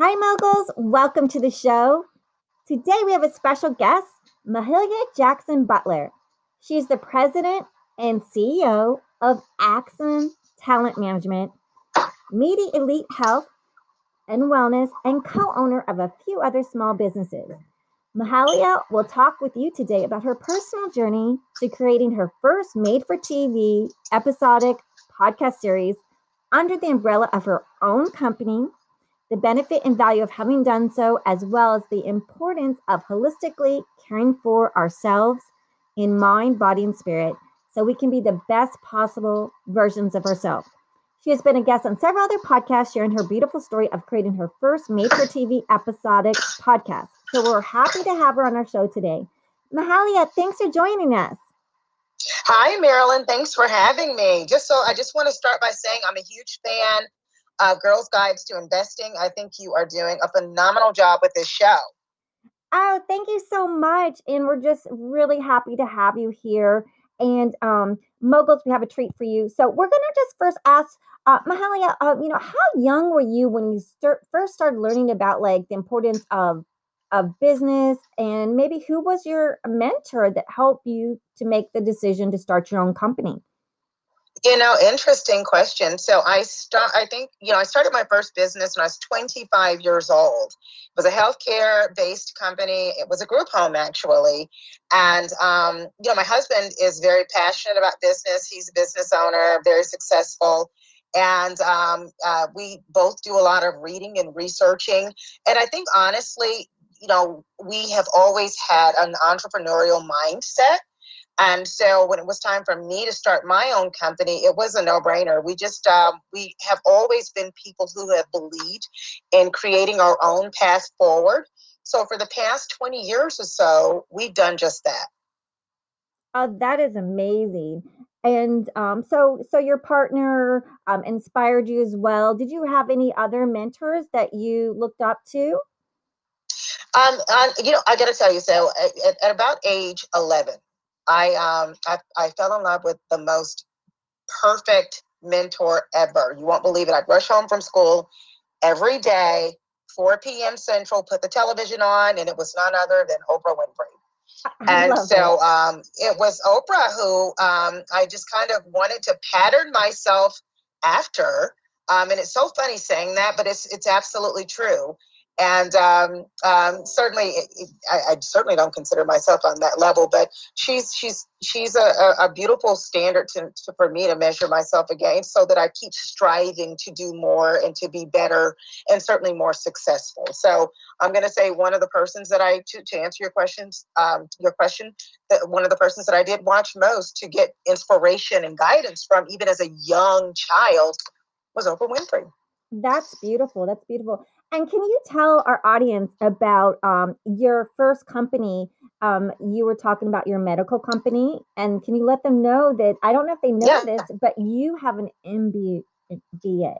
Hi, moguls. Welcome to the show. Today we have a special guest, Mahalia Jackson Butler. She's the president and CEO of Axon Talent Management, Media Elite Health and Wellness, and co owner of a few other small businesses. Mahalia will talk with you today about her personal journey to creating her first made for TV episodic podcast series under the umbrella of her own company, the benefit and value of having done so, as well as the importance of holistically caring for ourselves in mind, body, and spirit so we can be the best possible versions of ourselves. She has been a guest on several other podcasts, sharing her beautiful story of creating her first made for TV episodic podcast. So we're happy to have her on our show today. Mahalia, thanks for joining us. Hi, Marilyn. Thanks for having me. Just so I just want to start by saying I'm a huge fan of Girls Guides to Investing. I think you are doing a phenomenal job with this show. Oh, thank you so much. And we're just really happy to have you here. And um, moguls, we have a treat for you. So we're gonna just first ask uh, Mahalia, uh, you know, how young were you when you start, first started learning about like the importance of of business and maybe who was your mentor that helped you to make the decision to start your own company you know interesting question. So i start i think you know i started my first business when i was 25 years old. It was a healthcare based company. It was a group home actually. And um, you know my husband is very passionate about business. He's a business owner very successful. And um, uh, we both do a lot of reading and researching. And i think honestly you know, we have always had an entrepreneurial mindset. And so when it was time for me to start my own company, it was a no-brainer. We just um, we have always been people who have believed in creating our own path forward. So for the past 20 years or so, we've done just that. Uh, that is amazing. And um, so, so your partner um, inspired you as well. Did you have any other mentors that you looked up to? Um, you know, I got to tell you, so at, at, about age 11, I, um, I, I fell in love with the most perfect mentor ever. You won't believe it. I'd rush home from school every day, 4 p.m. Central, put the television on, and it was none other than Oprah Winfrey. and so um, it was Oprah who um, I just kind of wanted to pattern myself after. Um, and it's so funny saying that, but it's it's absolutely true and um, um, certainly, I, I, certainly don't consider myself on that level. But she's she's she's a, a beautiful standard to, to, for me to measure myself against, so that I keep striving to do more and to be better, and certainly more successful. So I'm going to say one of the persons that I to, to answer your questions, um, your question, that one of the persons that I did watch most to get inspiration and guidance from, even as a young child, was Oprah Winfrey. That's beautiful. That's beautiful. And can you tell our audience about um, your first company? Um, you were talking about your medical company, and can you let them know that I don't know if they know yeah. this, but you have an MBA.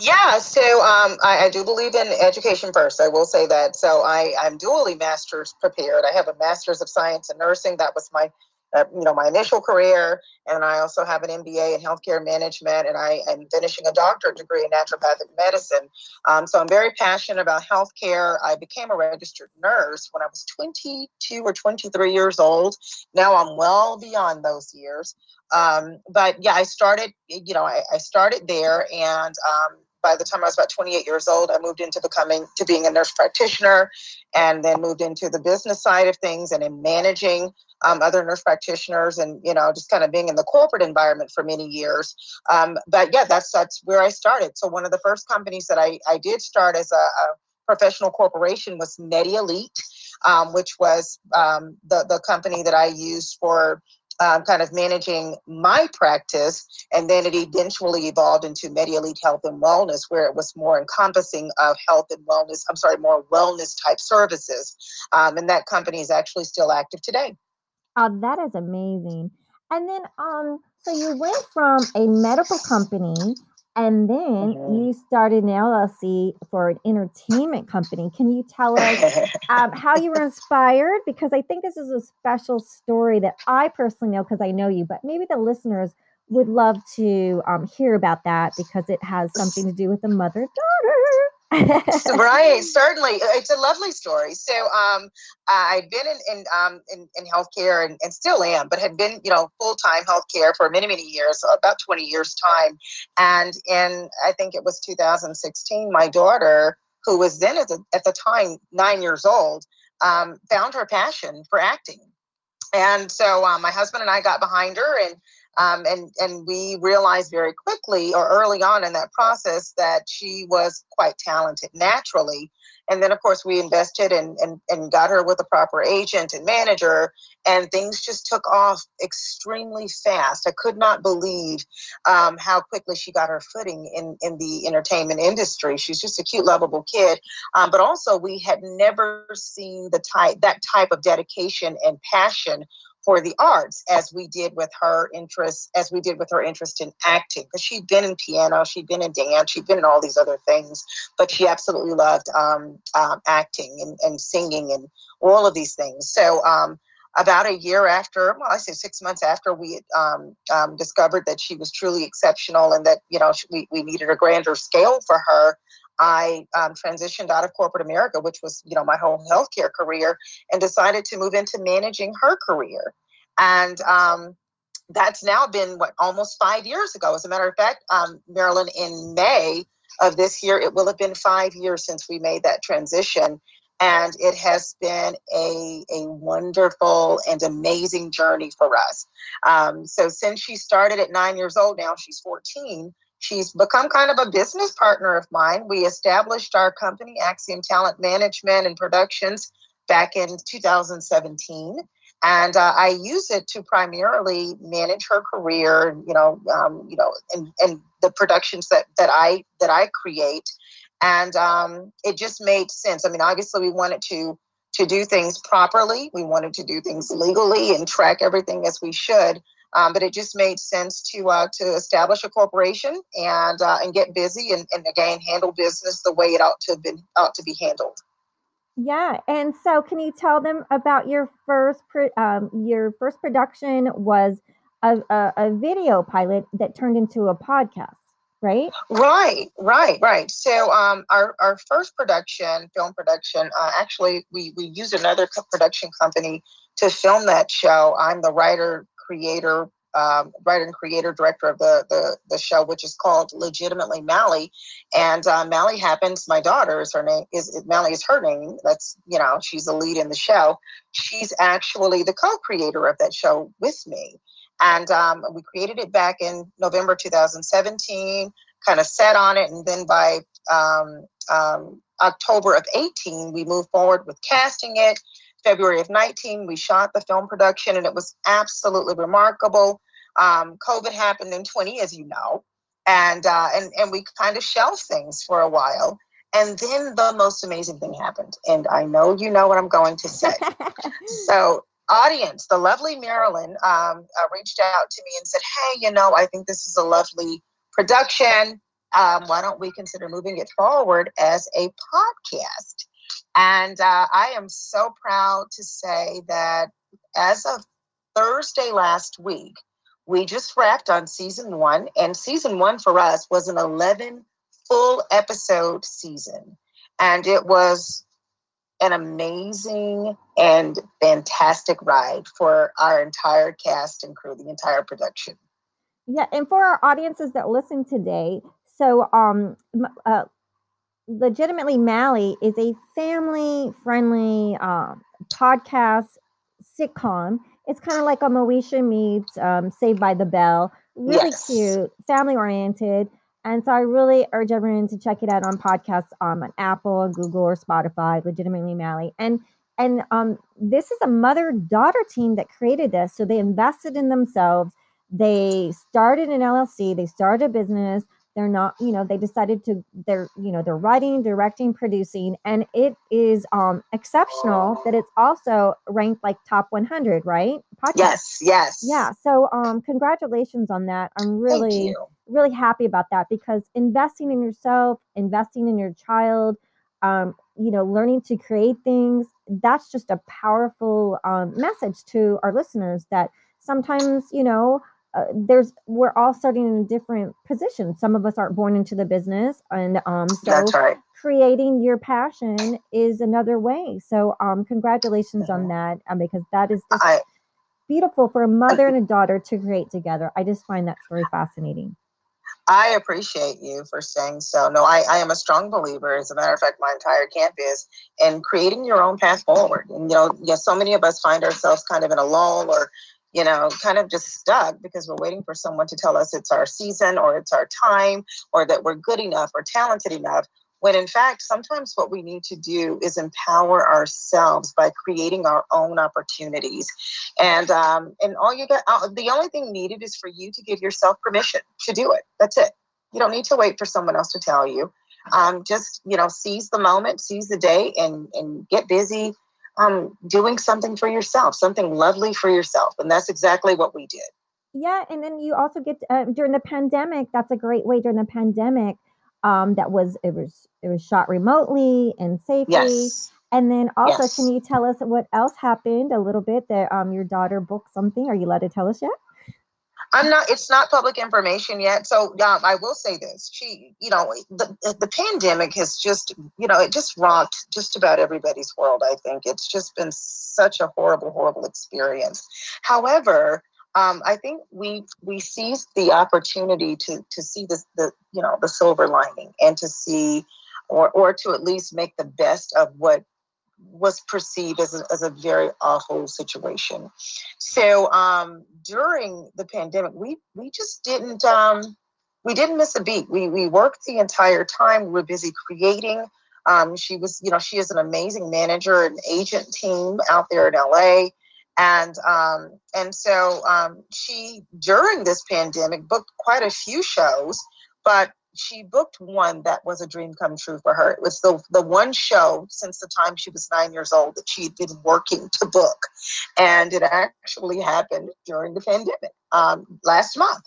Yeah, so um, I, I, do believe in education first. I will say that. So I, I'm dually master's prepared. I have a master's of science in nursing. That was my uh, you know, my initial career, and I also have an MBA in healthcare management, and I am finishing a doctorate degree in naturopathic medicine. Um, so I'm very passionate about healthcare. I became a registered nurse when I was 22 or 23 years old. Now I'm well beyond those years. Um, but yeah, I started, you know, I, I started there, and um, by the time I was about 28 years old, I moved into becoming to being a nurse practitioner, and then moved into the business side of things and in managing um, other nurse practitioners and you know just kind of being in the corporate environment for many years. Um, but yeah that's that's where i started. So one of the first companies that i, I did start as a, a professional corporation was Media Elite, um, which was um, the, the company that I used for um, kind of managing my practice. And then it eventually evolved into Media Elite Health and Wellness, where it was more encompassing of health and wellness, I'm sorry, more wellness type services. Um, and that company is actually still active today. Oh, that is amazing. And then, um, so you went from a medical company and then mm-hmm. you started an LLC for an entertainment company. Can you tell us um, how you were inspired? Because I think this is a special story that I personally know because I know you, but maybe the listeners would love to um, hear about that because it has something to do with the mother daughter right, certainly. Uh, it's a lovely story. So um, I'd been in in, um, in, in healthcare and, and still am, but had been, you know, full time healthcare for many, many years, about 20 years time. And in, I think it was 2016, my daughter, who was then at the, at the time nine years old, um, found her passion for acting. And so um, my husband and I got behind her and um, and and we realized very quickly or early on in that process that she was quite talented naturally. And then of course we invested and, and, and got her with a proper agent and manager and things just took off extremely fast. I could not believe um, how quickly she got her footing in, in the entertainment industry. She's just a cute, lovable kid. Um, but also we had never seen the type that type of dedication and passion for the arts as we did with her interest as we did with her interest in acting because she'd been in piano she'd been in dance she'd been in all these other things but she absolutely loved um, um, acting and, and singing and all of these things. So um, about a year after well i say six months after we um, um, discovered that she was truly exceptional and that you know we, we needed a grander scale for her I um, transitioned out of corporate America, which was, you know, my whole healthcare career, and decided to move into managing her career. And um, that's now been what almost five years ago. As a matter of fact, um, Marilyn, in May of this year, it will have been five years since we made that transition. And it has been a, a wonderful and amazing journey for us. Um, so, since she started at nine years old, now she's 14 She's become kind of a business partner of mine. We established our company, Axiom Talent Management and Productions, back in 2017. And uh, I use it to primarily manage her career, you know, um, you know, and, and the productions that, that I that I create. And um, it just made sense. I mean, obviously, we wanted to to do things properly. We wanted to do things legally and track everything as we should. Um, but it just made sense to uh, to establish a corporation and uh, and get busy and, and again handle business the way it ought to have been ought to be handled. Yeah, and so can you tell them about your first pro- um, your first production was a, a, a video pilot that turned into a podcast, right? Right, right, right. So um, our our first production, film production, uh, actually we we used another production company to film that show. I'm the writer creator, um, writer and creator director of the, the, the show, which is called Legitimately Mally. And uh, Mally happens, my daughter is her name, is Mally is her name. That's, you know, she's the lead in the show. She's actually the co-creator of that show with me. And um, we created it back in November 2017, kind of set on it. And then by um, um, October of 18, we moved forward with casting it February of 19, we shot the film production and it was absolutely remarkable. Um, COVID happened in 20, as you know, and, uh, and, and we kind of shelved things for a while. And then the most amazing thing happened. And I know you know what I'm going to say. so, audience, the lovely Marilyn um, uh, reached out to me and said, Hey, you know, I think this is a lovely production. Um, why don't we consider moving it forward as a podcast? And uh, I am so proud to say that as of Thursday last week, we just wrapped on season one. And season one for us was an 11 full episode season. And it was an amazing and fantastic ride for our entire cast and crew, the entire production. Yeah, and for our audiences that listen today, so um, uh, legitimately Mally is a family friendly uh, podcast sitcom. It's kind of like a Moesha meets um, Saved by the Bell. Really yes. cute, family oriented. And so I really urge everyone to check it out on podcasts um, on Apple, Google, or Spotify, legitimately Mally. And and um, this is a mother daughter team that created this. So they invested in themselves. They started an LLC, they started a business they're not you know they decided to they're you know they're writing directing producing and it is um exceptional that it's also ranked like top 100 right? Podcast. yes yes. Yeah so um congratulations on that. I'm really really happy about that because investing in yourself investing in your child um you know learning to create things that's just a powerful um, message to our listeners that sometimes you know uh, there's we're all starting in different positions. Some of us aren't born into the business, and um, so That's right. creating your passion is another way. So um, congratulations on that, um, because that is just I, beautiful for a mother and a daughter to create together. I just find that story fascinating. I appreciate you for saying so. No, I, I am a strong believer. As a matter of fact, my entire camp is in creating your own path forward. And, you know, yes, so many of us find ourselves kind of in a lull or, you know, kind of just stuck because we're waiting for someone to tell us it's our season or it's our time or that we're good enough or talented enough when in fact sometimes what we need to do is empower ourselves by creating our own opportunities. And um, and all you got uh, the only thing needed is for you to give yourself permission to do it. That's it. You don't need to wait for someone else to tell you. Um, just you know seize the moment seize the day and and get busy um, doing something for yourself something lovely for yourself and that's exactly what we did Yeah, and then you also get uh, during the pandemic. That's a great way during the pandemic. Um, that was it was it was shot remotely and safely. yes And then also, yes can you tell us what else happened a little bit that um your daughter booked something? Are you allowed to tell us yet? I'm not. It's not public information yet. So um, I will say this: she, you know, the the pandemic has just, you know, it just rocked just about everybody's world. I think it's just been such a horrible, horrible experience. However, um, I think we we seized the opportunity to to see this, the you know, the silver lining, and to see, or or to at least make the best of what was perceived as a, as a very awful situation. So um, during the pandemic, we we just didn't um, we didn't miss a beat. We we worked the entire time. We were busy creating. Um, she was, you know, she is an amazing manager and agent team out there in LA. And um, and so um, she during this pandemic booked quite a few shows, but she booked one that was a dream come true for her. It was the the one show since the time she was nine years old that she had been working to book, and it actually happened during the pandemic um, last month.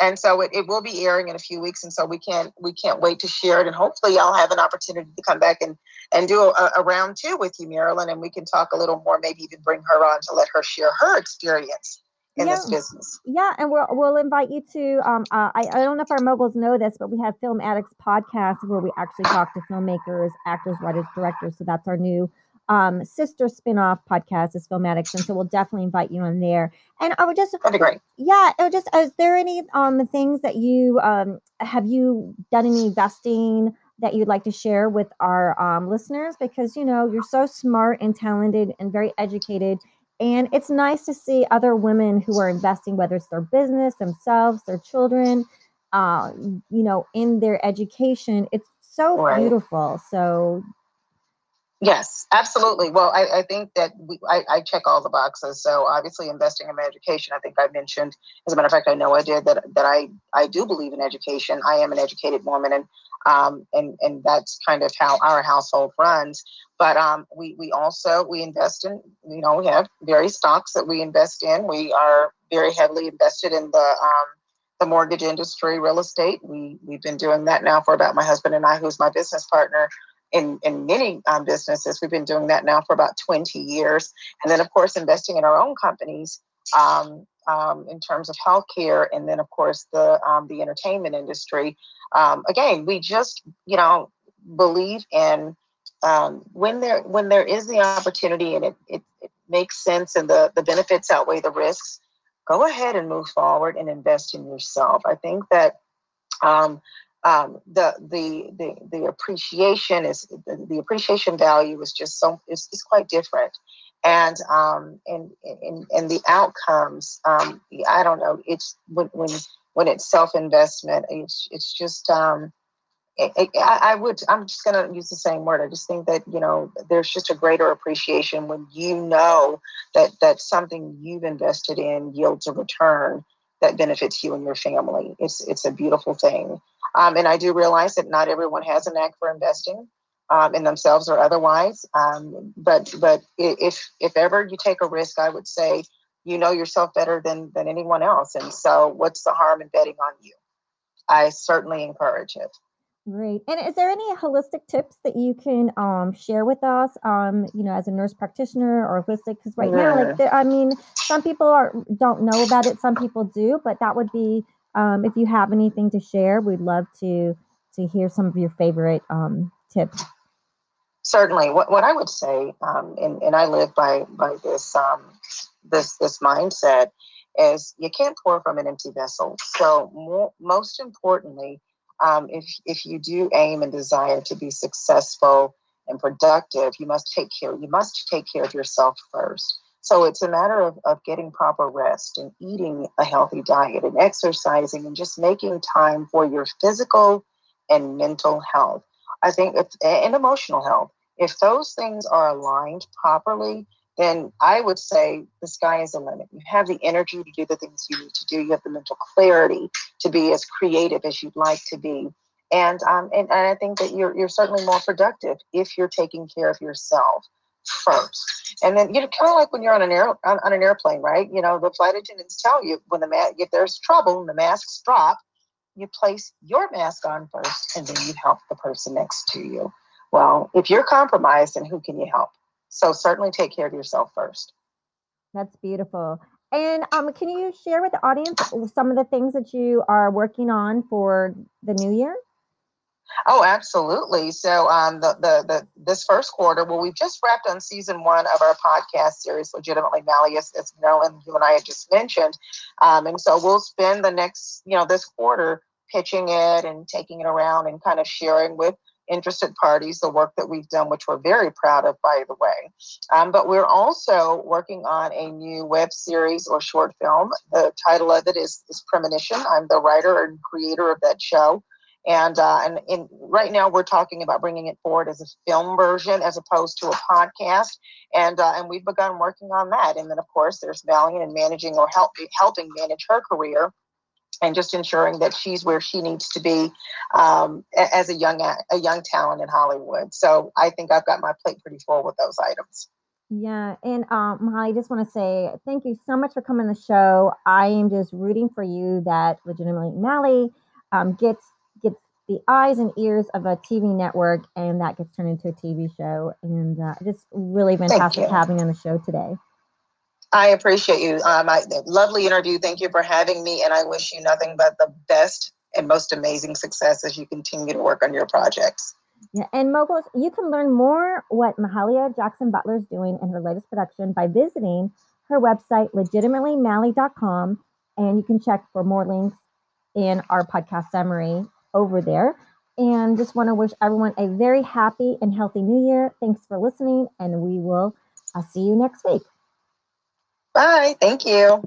And so it, it will be airing in a few weeks, and so we can't we can't wait to share it. And hopefully, I'll have an opportunity to come back and and do a, a round two with you, Marilyn, and we can talk a little more. Maybe even bring her on to let her share her experience in Yeah. this business. Yeah, and we'll we'll invite you to. Um, uh, I I don't know if our moguls know this, but we have Film Addicts podcast where we actually talk to filmmakers, actors, writers, directors. So that's our new um sister spin-off podcast is Film Addicts, and so we'll definitely invite you on there. And I would just That'd be great. yeah, it would just is there any um things that you um have you done any investing that you'd like to share with our um listeners because you know you're so smart and talented and very educated and it's nice to see other women who are investing whether it's their business themselves their children uh you know in their education it's so Right. beautiful so Yes, absolutely. Well, I, I think that we, I, I check all the boxes. So obviously, investing in education. I think I mentioned, as a matter of fact, I know I did that. That I I do believe in education. I am an educated woman, and um and and that's kind of how our household runs. But um, we we also we invest in. You know, we have various stocks that we invest in. We are very heavily invested in the um the mortgage industry, real estate. We we've been doing that now for about my husband and I, who's my business partner in, in many um, businesses. We've been doing that now for about 20 years. And then, of course, investing in our own companies um, um, in terms of healthcare. And then, of course, the, um, the entertainment industry. Um, again, we just, you know, believe in um, when there when there is the opportunity and it, it, it makes sense and the, the benefits outweigh the risks, go ahead and move forward and invest in yourself. I think that um, um, the the the the appreciation is the, the appreciation value is just so is, is quite different. And um and and and the outcomes um i don't know it's when when when it's self investment it's it's just um it, it, I, I would i'm just going to use the same word. I just think that you know there's just a greater appreciation when you know that that something you've invested in yields a return that benefits you and your family. It's it's a beautiful thing um, and I do realize that not everyone has a knack for investing um, in themselves or otherwise. Um, but but if if ever you take a risk, I would say you know yourself better than than anyone else. And so, what's the harm in betting on you? I certainly encourage it. Great. And is there any holistic tips that you can um, share with us, um, you know, as a nurse practitioner or holistic? Because right now, like, I mean, some people are, don't know about it, some people do, but that would be, um, if you have anything to share, we'd love to to hear some of your favorite um, tips. Certainly. What, what I would say, um, and, and I live by by this um, this this mindset, is you can't pour from an empty vessel. So more, most importantly, um, if if you do aim and desire to be successful and productive, you must take care. You must take care of yourself first. So it's a matter of, of getting proper rest and eating a healthy diet and exercising and just making time for your physical and mental health. I think it's, and emotional health. If those things are aligned properly, then I would say the sky is the limit. You have the energy to do the things you need to do. You have the mental clarity to be as creative as you'd like to be. And um, and, and I think that you're you're certainly more productive if you're taking care of yourself first. And then you know, kind of like when you're on an air on, on, an airplane, right? You know, the flight attendants tell you when the ma- if there's trouble and the masks drop, you place your mask on first, and then you help the person next to you. Well, if you're compromised, then who can you help? So certainly take care of yourself first. That's beautiful. And um, can you share with the audience some of the things that you are working on for the new year? Oh, absolutely. So, um, the, the the this first quarter, well, we've just wrapped on season one of our podcast series, legitimately Mally, as Marilyn, you and I had just mentioned, um, and so we'll spend the next, you know, this quarter pitching it and taking it around and kind of sharing with interested parties the work that we've done, which we're very proud of, by the way. Um, but we're also working on a new web series or short film. The title of it is, is Premonition. I'm the writer and creator of that show. And, uh, and in, right now we're talking about bringing it forward as a film version as opposed to a podcast. And, uh, and we've begun working on that. And then, of course, there's Valiant and managing or help, helping manage her career and just ensuring that she's where she needs to be um, as a young a young talent in Hollywood. So I think I've got my plate pretty full with those items. Yeah, and um, I just want to say thank you so much for coming to the show. I am just rooting for you that legitimately Mally um, gets the eyes and ears of a TV network, and that gets turned into a TV show. And uh, just really fantastic having on the show today. I appreciate you. Um, I, lovely interview. Thank you for having me, and I wish you nothing but the best and most amazing success as you continue to work on your projects. Yeah, and moguls, you can learn more what Mahalia Jackson Butler is doing in her latest production by visiting her website, legitimatelyMally.com, and you can check for more links in our podcast summary over there. And just want to wish everyone a very happy and healthy new year. Thanks for listening, and we will I'll see you next week. Bye. Thank you.